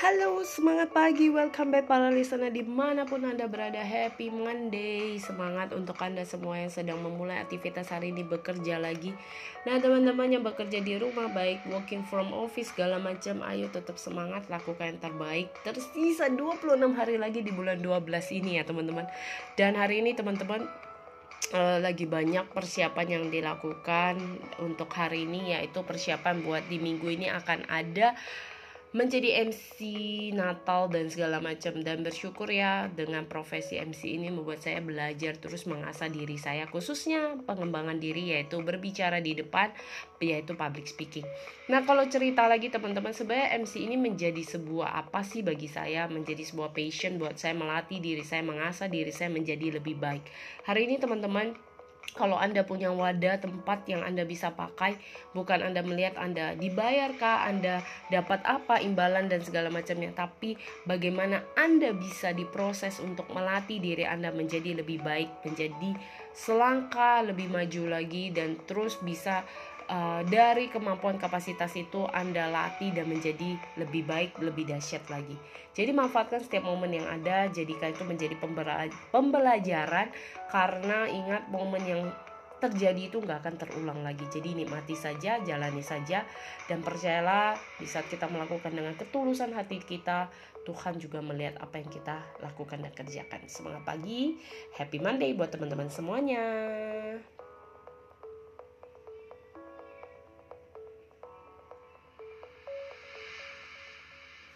Halo, semangat pagi, welcome back para listener di mana pun Anda berada. Happy Monday. Semangat untuk Anda semua yang sedang memulai aktivitas hari ini bekerja lagi. Nah teman-teman yang bekerja di rumah baik working from office segala macam Ayo tetap semangat, lakukan yang terbaik. Tersisa 26 hari lagi di bulan 12 ini ya teman-teman. Dan hari ini teman-teman uh, lagi banyak persiapan yang dilakukan untuk hari ini yaitu persiapan buat di minggu ini akan ada menjadi MC Natal dan segala macam dan bersyukur ya dengan profesi MC ini membuat saya belajar terus mengasah diri saya khususnya pengembangan diri yaitu berbicara di depan yaitu public speaking. Nah kalau cerita lagi teman-teman sebenarnya MC ini menjadi sebuah apa sih bagi saya menjadi sebuah passion buat saya melatih diri saya mengasah diri saya menjadi lebih baik. Hari ini teman-teman kalau Anda punya wadah tempat yang Anda bisa pakai, bukan Anda melihat Anda dibayarkah, Anda dapat apa imbalan dan segala macamnya, tapi bagaimana Anda bisa diproses untuk melatih diri Anda menjadi lebih baik, menjadi selangkah lebih maju lagi dan terus bisa uh, dari kemampuan kapasitas itu Anda latih dan menjadi lebih baik, lebih dahsyat lagi. Jadi manfaatkan setiap momen yang ada, jadikan itu menjadi pembelajaran karena ingat momen yang terjadi itu nggak akan terulang lagi. Jadi nikmati saja, jalani saja, dan percayalah di saat kita melakukan dengan ketulusan hati kita, Tuhan juga melihat apa yang kita lakukan dan kerjakan. Semangat pagi, happy Monday buat teman-teman semuanya.